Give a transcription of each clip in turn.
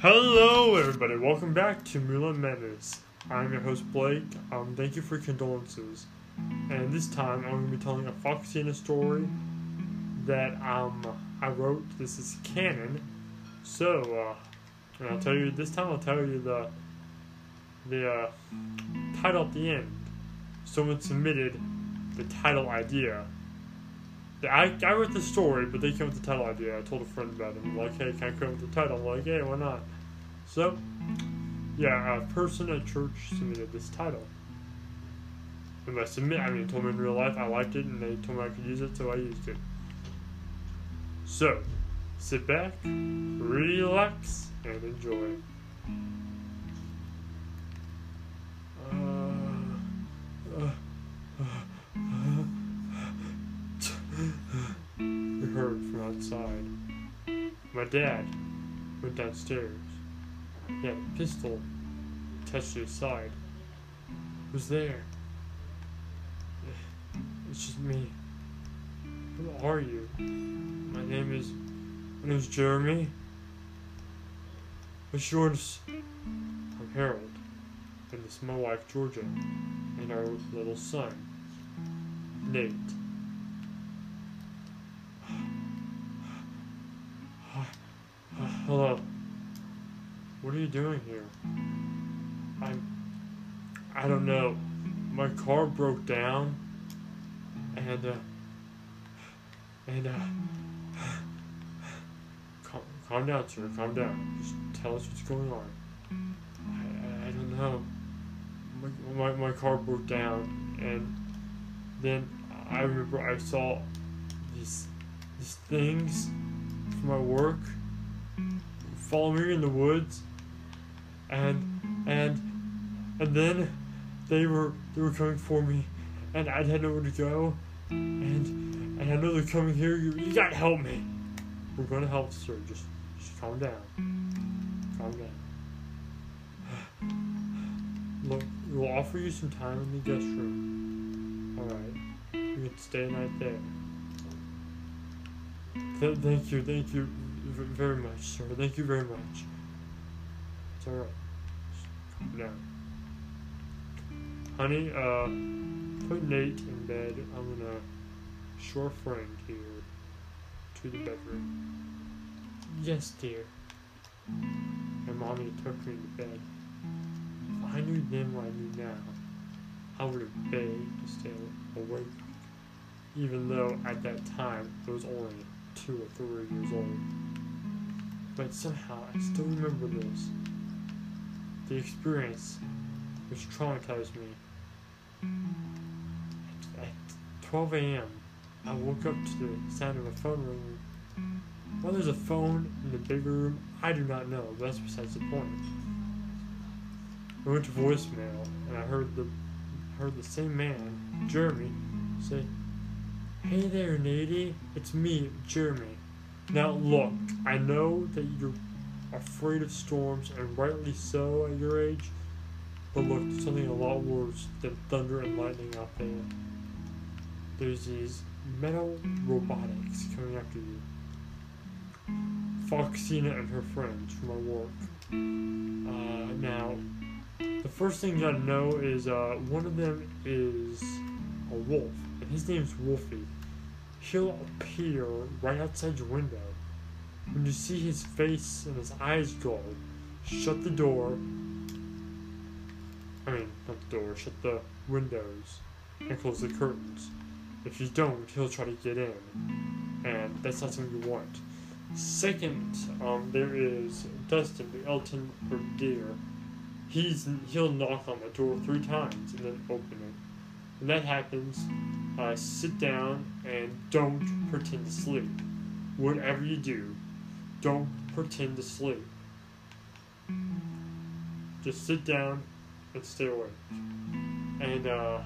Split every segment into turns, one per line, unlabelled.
Hello, everybody. Welcome back to Mulan Menace. I'm your host, Blake. Um, thank you for your condolences. And this time, I'm going to be telling a Foxina story that um, I wrote. This is canon. So, uh, and I'll tell you, this time I'll tell you the, the uh, title at the end. Someone submitted the title idea. I, I wrote the story, but they came with the title idea. I told a friend about it. I'm like, hey, can I come with the title? I'm like, hey, why not? So, yeah, a person at church submitted this title. And I submit, I mean, told me in real life I liked it, and they told me I could use it, so I used it. So, sit back, relax, and enjoy. Uh, uh, outside. My dad went downstairs. He had a pistol attached to his side. It was there? It's just me. Who are you? My name is. My name's Jeremy. What's yours? I'm Harold. And this is my wife, Georgia. And our little son, Nate. Hello. What are you doing here? I'm. I don't know. My car broke down. And, uh. And, uh. Calm, calm down, sir. Calm down. Just tell us what's going on. I, I, don't know. My, my, my car broke down. And then I remember I saw these, these things from my work follow me in the woods. And and and then they were they were coming for me. And I didn't know where to go. And and I know they're coming here. You, you gotta help me. We're gonna help sir. Just just calm down. Calm down. Look we'll offer you some time in the guest room. Alright. You can stay a night there. Th- thank you thank you very much, sir. Thank you very much. It's alright. Calm down. Honey, uh, put Nate in bed. I'm gonna show a friend here to the bedroom. Yes, dear. And mommy took me to bed. If I knew then what I knew now, I would have begged to stay awake. Even though at that time I was only two or three years old. But somehow I still remember this. The experience which traumatized me. At 12 a.m., I woke up to the sound of a phone ringing. Why there's a phone in the big room, I do not know, but that's besides the point. I went to voicemail and I heard the heard the same man, Jeremy, say, Hey there, Nady, it's me, Jeremy. Now look, I know that you're afraid of storms, and rightly so at your age, but look, there's something a lot worse than thunder and lightning out there. There's these metal robotics coming after you. Foxina and her friends from my work. Uh, now, the first thing you gotta know is uh, one of them is a wolf, and his name's Wolfie he'll appear right outside your window. When you see his face and his eyes go, shut the door. I mean, not the door, shut the windows and close the curtains. If you don't, he'll try to get in, and that's not something you want. Second, um, there is Dustin, the Elton Brigadier. He's he'll knock on the door three times and then open it. When that happens, uh, sit down and don't pretend to sleep. Whatever you do, don't pretend to sleep. Just sit down and stay awake. And uh,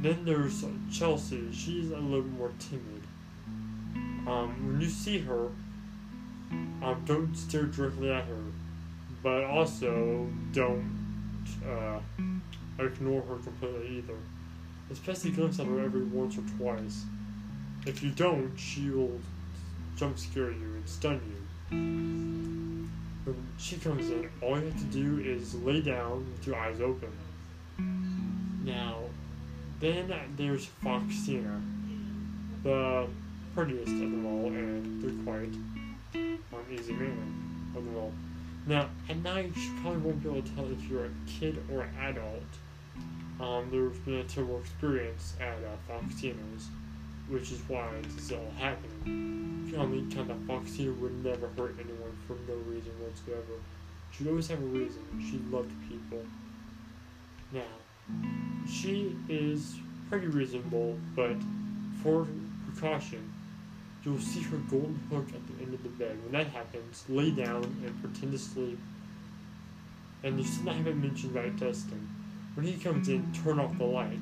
then there's Chelsea. She's a little more timid. Um, when you see her, um, don't stare directly at her, but also don't uh, ignore her completely either especially glimpse at her every once or twice. If you don't, she will jump scare you and stun you. when she comes in, all you have to do is lay down with your eyes open. Now, then there's Foxina, the prettiest of them all, and the quite uneasy man of them all. Now, at night, you probably won't be able to tell if you're a kid or an adult. Um, there's been a terrible experience at uh, Foxino's, which is why this is all happening. On the account that Foxina would never hurt anyone for no reason whatsoever. She'd always have a reason. She loved people. Now, she is pretty reasonable, but for precaution, you'll see her golden hook at the end of the bed. When that happens, lay down and pretend to sleep. And you still haven't mentioned about Dustin. When he comes in, hmm. turn off the light.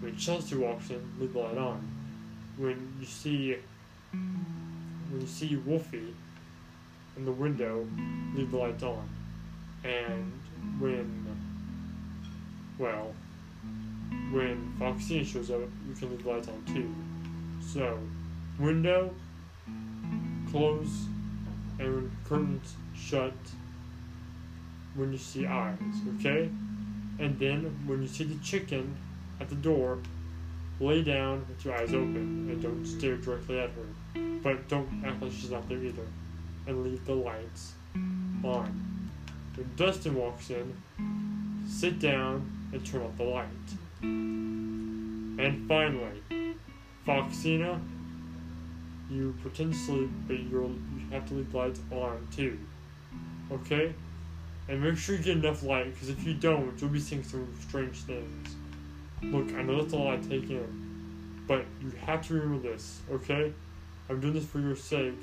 When Chelsea walks in, leave the light on. When you see when you see Wolfie in the window, leave the lights on. And when well, when Foxina shows up, you can leave the lights on too. So, window, close, and curtains shut when you see eyes, okay? And then when you see the chicken at the door, lay down with your eyes open and don't stare directly at her. But don't act like she's not there either. And leave the lights on. When Dustin walks in, sit down and turn off the light. And finally, Foxina, you pretend to sleep, but you have to leave the lights on too. Okay? And make sure you get enough light, because if you don't, you'll be seeing some strange things. Look, I know that's all I take in, but you have to remember this, okay? I'm doing this for your sake.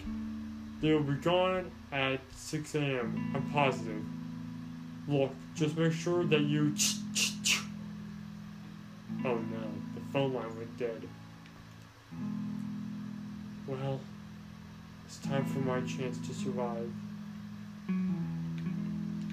They will be gone at 6 a.m. I'm positive. Look, just make sure that you. Oh no, the phone line went dead. Well, it's time for my chance to survive.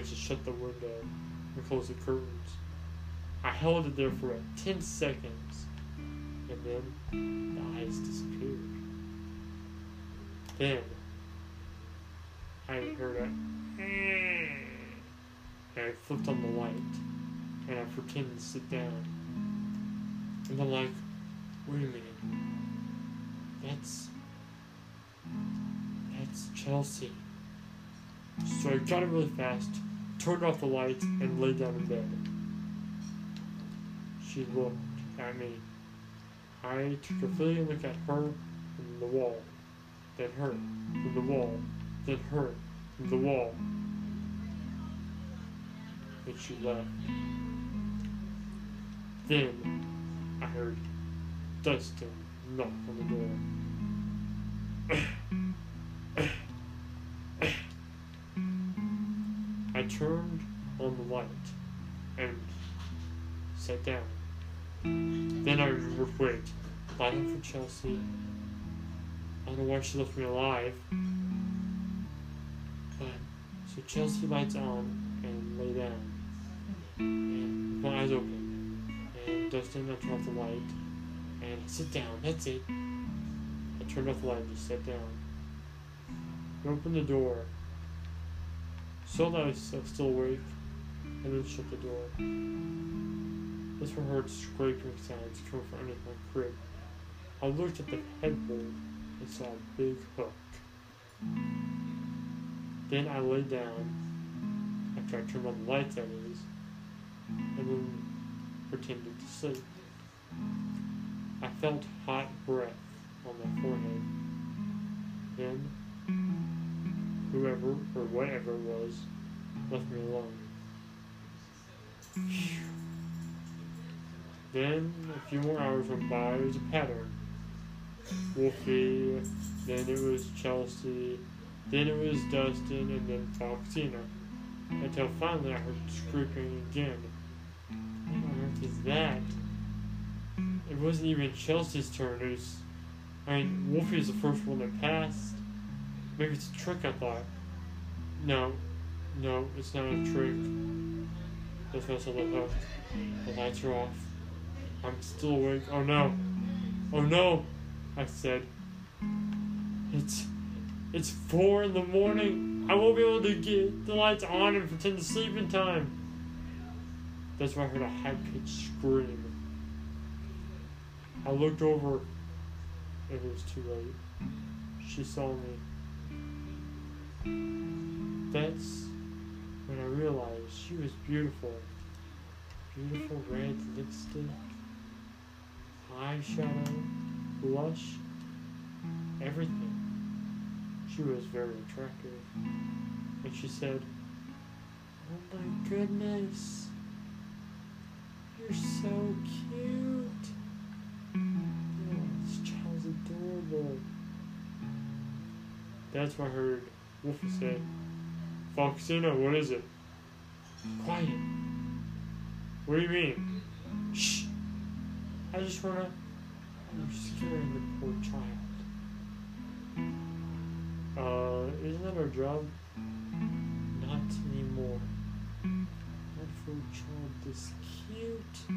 managed to shut the window and close the curtains. I held it there for 10 seconds, and then the eyes disappeared. Then, I heard a and I flipped on the light, and I pretended to sit down. And I'm like, wait a minute, that's, that's Chelsea. So I got it really fast, turned off the lights, and lay down in bed. She looked at me. I took a fleeting look at her and the wall, then her, and the wall, then her, and the wall. And she left. Then I heard Dustin knock on the door. turned on the light and sat down. Then I remembered, wait, lighting for Chelsea. I don't know why she left me alive. But, so Chelsea lights on and lay down. And my eyes open. And Dustin, I turn off the light. And sit down, that's it. I turned off the light and just sat down. I opened the door. Saw that I was still awake. And then shut the door. That's when I heard scraping sounds coming from underneath my crib. I looked at the headboard and saw a big hook. Then I lay down after I turned on the lights, that is, and then pretended to sleep. I felt hot breath on my forehead. Then, whoever or whatever it was left me alone. Then a few more hours went by. It was a pattern. Wolfie, then it was Chelsea, then it was Dustin, and then Foxina. Until finally I heard scraping again. What on earth is that? It wasn't even Chelsea's turn. It was. I mean, Wolfie was the first one that passed. Maybe it's a trick, I thought. No. No, it's not a trick. That's not something hooked. The lights are off. I'm still awake. Oh no. Oh no, I said. It's it's four in the morning. I won't be able to get the lights on and pretend to sleep in time. That's when I heard a high pitched scream. I looked over and it was too late. She saw me. That's when I realized she was beautiful. Beautiful red lipstick, eyeshadow, blush, everything. She was very attractive. And she said, Oh my goodness, you're so cute. Oh, this child's adorable. That's what I heard Wolfie say. Foxina, what is it? Quiet. What do you mean? Shh. I just wanna. You're scaring the poor child. Uh, isn't that our job? Not anymore. Not for a child this cute.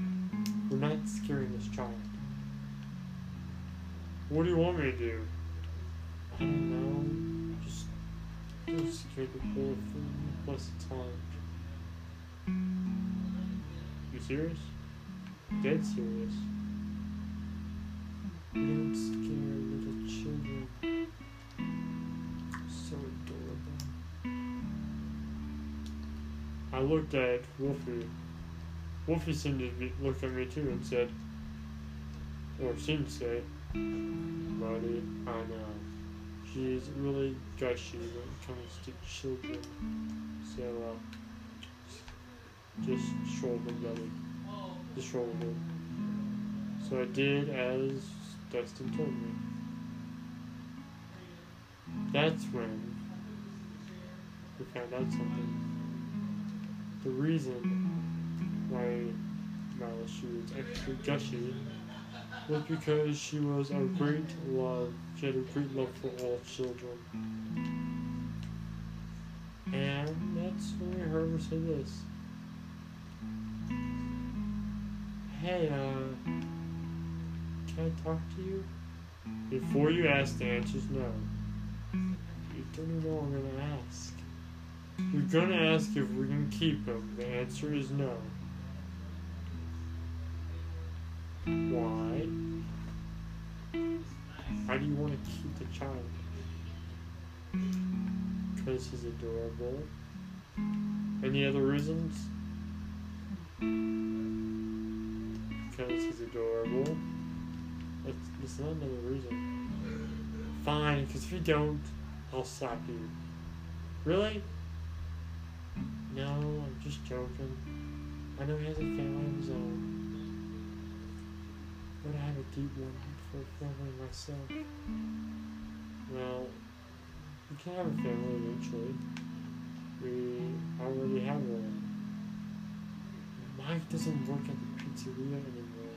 We're not scaring this child. What do you want me to do? Don't scare the poor thing. Plus, hard. You serious? Dead serious. You don't scare little children. So adorable. I looked at Wolfie. Wolfie seemed to be, look at me too and said, or seemed to say, Buddy, I know. She's really gushy when it comes to children. So, uh, just shoulder buddy. Just shoulder. So I did as Dustin told me. That's when we found out something. The reason why Mila she was extra gushy was because she was a great love. She had a great love for all children. And that's when we heard her say this. Hey, uh, can I talk to you? Before you ask, the answer's no. You don't even know I'm gonna ask. You're gonna ask if we can keep him. The answer is no. Why the child? Because he's adorable. Any other reasons? Because he's adorable. That's, that's not another reason. Fine, because if you don't, I'll slap you. Really? No, I'm just joking. I know he has a family of his own. I deep one for family myself. Well, we can have a family eventually. We already have one. Mike doesn't work at the pizzeria anymore.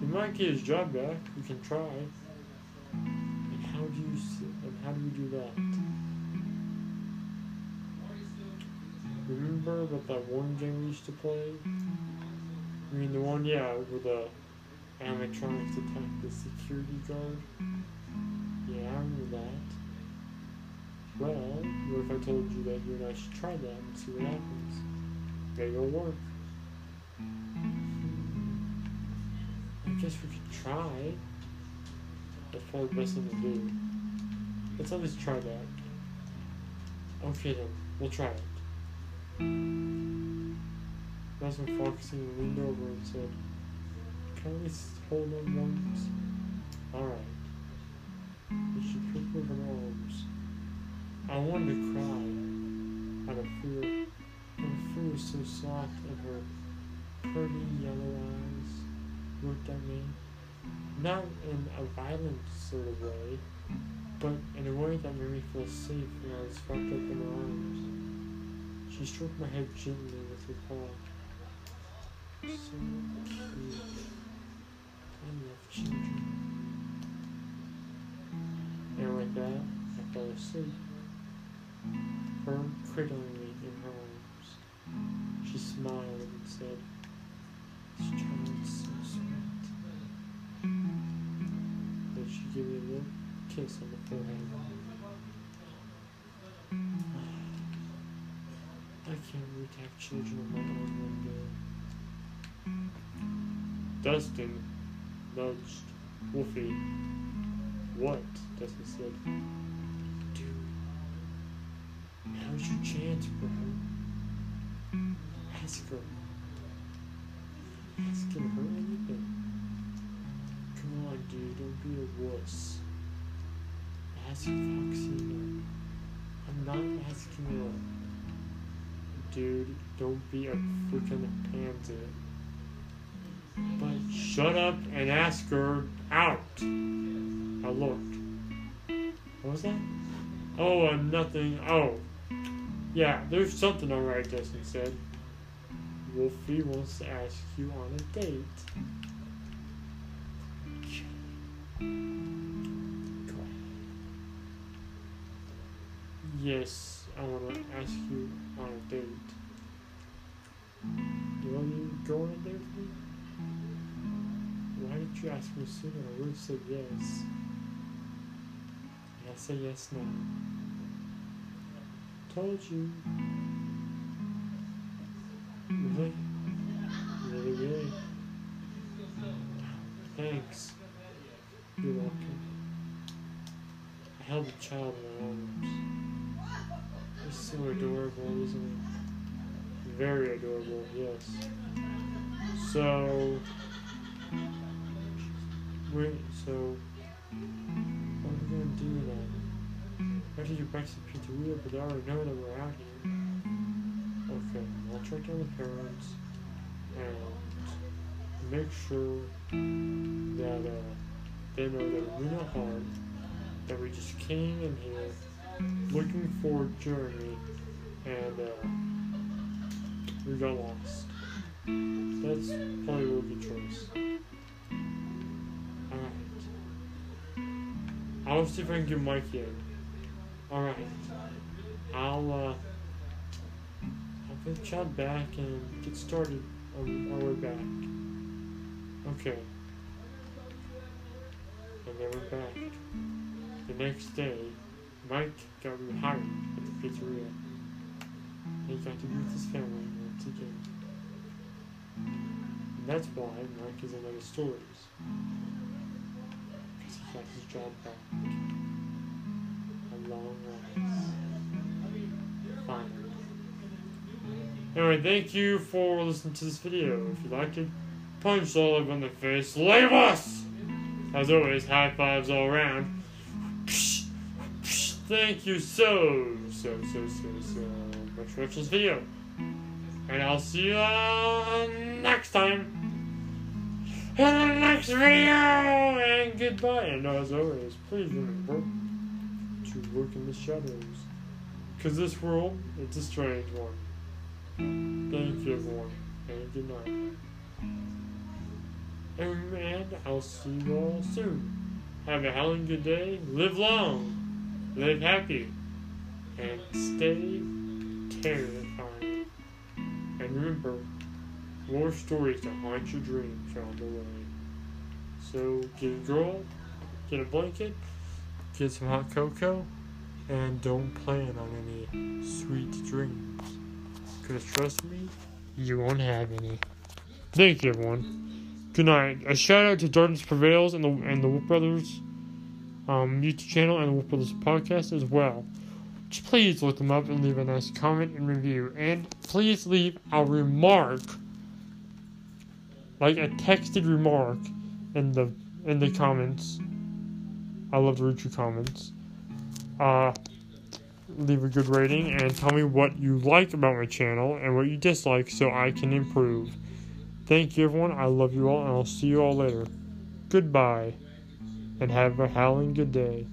He might get his job back. We can try. And how do you and how do we do that? Remember about that one game we used to play? I mean the one, yeah, with the animatronics attack the security guard. Yeah, I remember that. Well, what if I told you that you and I should try that and see what happens? Maybe it'll work. I guess we could try. That's probably the best thing to do. Let's always try that. Okay then, we'll try it. That's when Foxy leaned over and said, can least hold on once? Alright. She picked me up her arms. I wanted to cry out of fear. Her fear was so soft and her pretty yellow eyes looked at me. Not in a violent sort of way, but in a way that made me feel safe when I was wrapped up in her arms. She stroked my head gently with her paw. So cute. I love children. And with that, I fell asleep. Her cradling me in her arms. She smiled and said, This child is so sweet. Then she gave me a little kiss on the forehead. I can't wait to have children of my own one day. Dustin nudged Wolfie. What? Dustin said. Dude, now's your chance, bro. Ask her. Asking her anything. Come on, dude, don't be a wuss. Ask Foxina. I'm not asking you. Dude, don't be a freaking pansy. But shut up and ask her out. I looked. What was that? Oh, uh, nothing. Oh. Yeah, there's something alright, Justin said. Wolfie wants to ask you on a date. Yes, I want to ask you on a date. Do You want to go on a date with me? You ask me sooner? I have said yes. And I say yes now. Told you. Really? Really, really? Thanks. You're welcome. I held the child in my arms. It's so adorable, isn't it? Very adorable, yes. So, wait, so, what are we gonna do then? To get back to pizzeria, but they already know that we're out here. Okay, I'll track down the parents and make sure that uh, they know that we know harm, that we just came in here looking for Jeremy and uh, we got lost. That's probably a good choice. I'll see if I can get Mike in. Alright. I'll uh I'll put Chad back and get started on our way back. Okay. And then we're back. The next day, Mike got rehired at the pizzeria. He got to be with his family once again. And that's why Mike is in other stories. His job back. A long rise. Finally. Anyway, thank you for listening to this video. If you liked it, punch Olive in the face. Leave us! As always, high fives all around. Thank you so, so, so, so, so much for watching this video. And I'll see you uh, next time. In the next video! And goodbye. And as always, please remember to work in the shadows. Because this world, it's a strange one. Thank you, everyone. And good night. And I'll see you all soon. Have a howling good day. Live long. Live happy. And stay terrifying. And remember, more stories to haunt your dreams on the way. So get a girl, get a blanket, get some hot cocoa, and don't plan on any sweet dreams. Because trust me, you won't have any. Thank you, everyone. Good night. A shout out to Darkness Prevails and the and the Wolf Brothers um, YouTube channel and the Wolf Brothers podcast as well. Please look them up and leave a nice comment and review. And please leave a remark like a texted remark in the in the comments. I love to read your comments. Uh, leave a good rating and tell me what you like about my channel and what you dislike so I can improve. Thank you, everyone. I love you all, and I'll see you all later. Goodbye, and have a howling good day.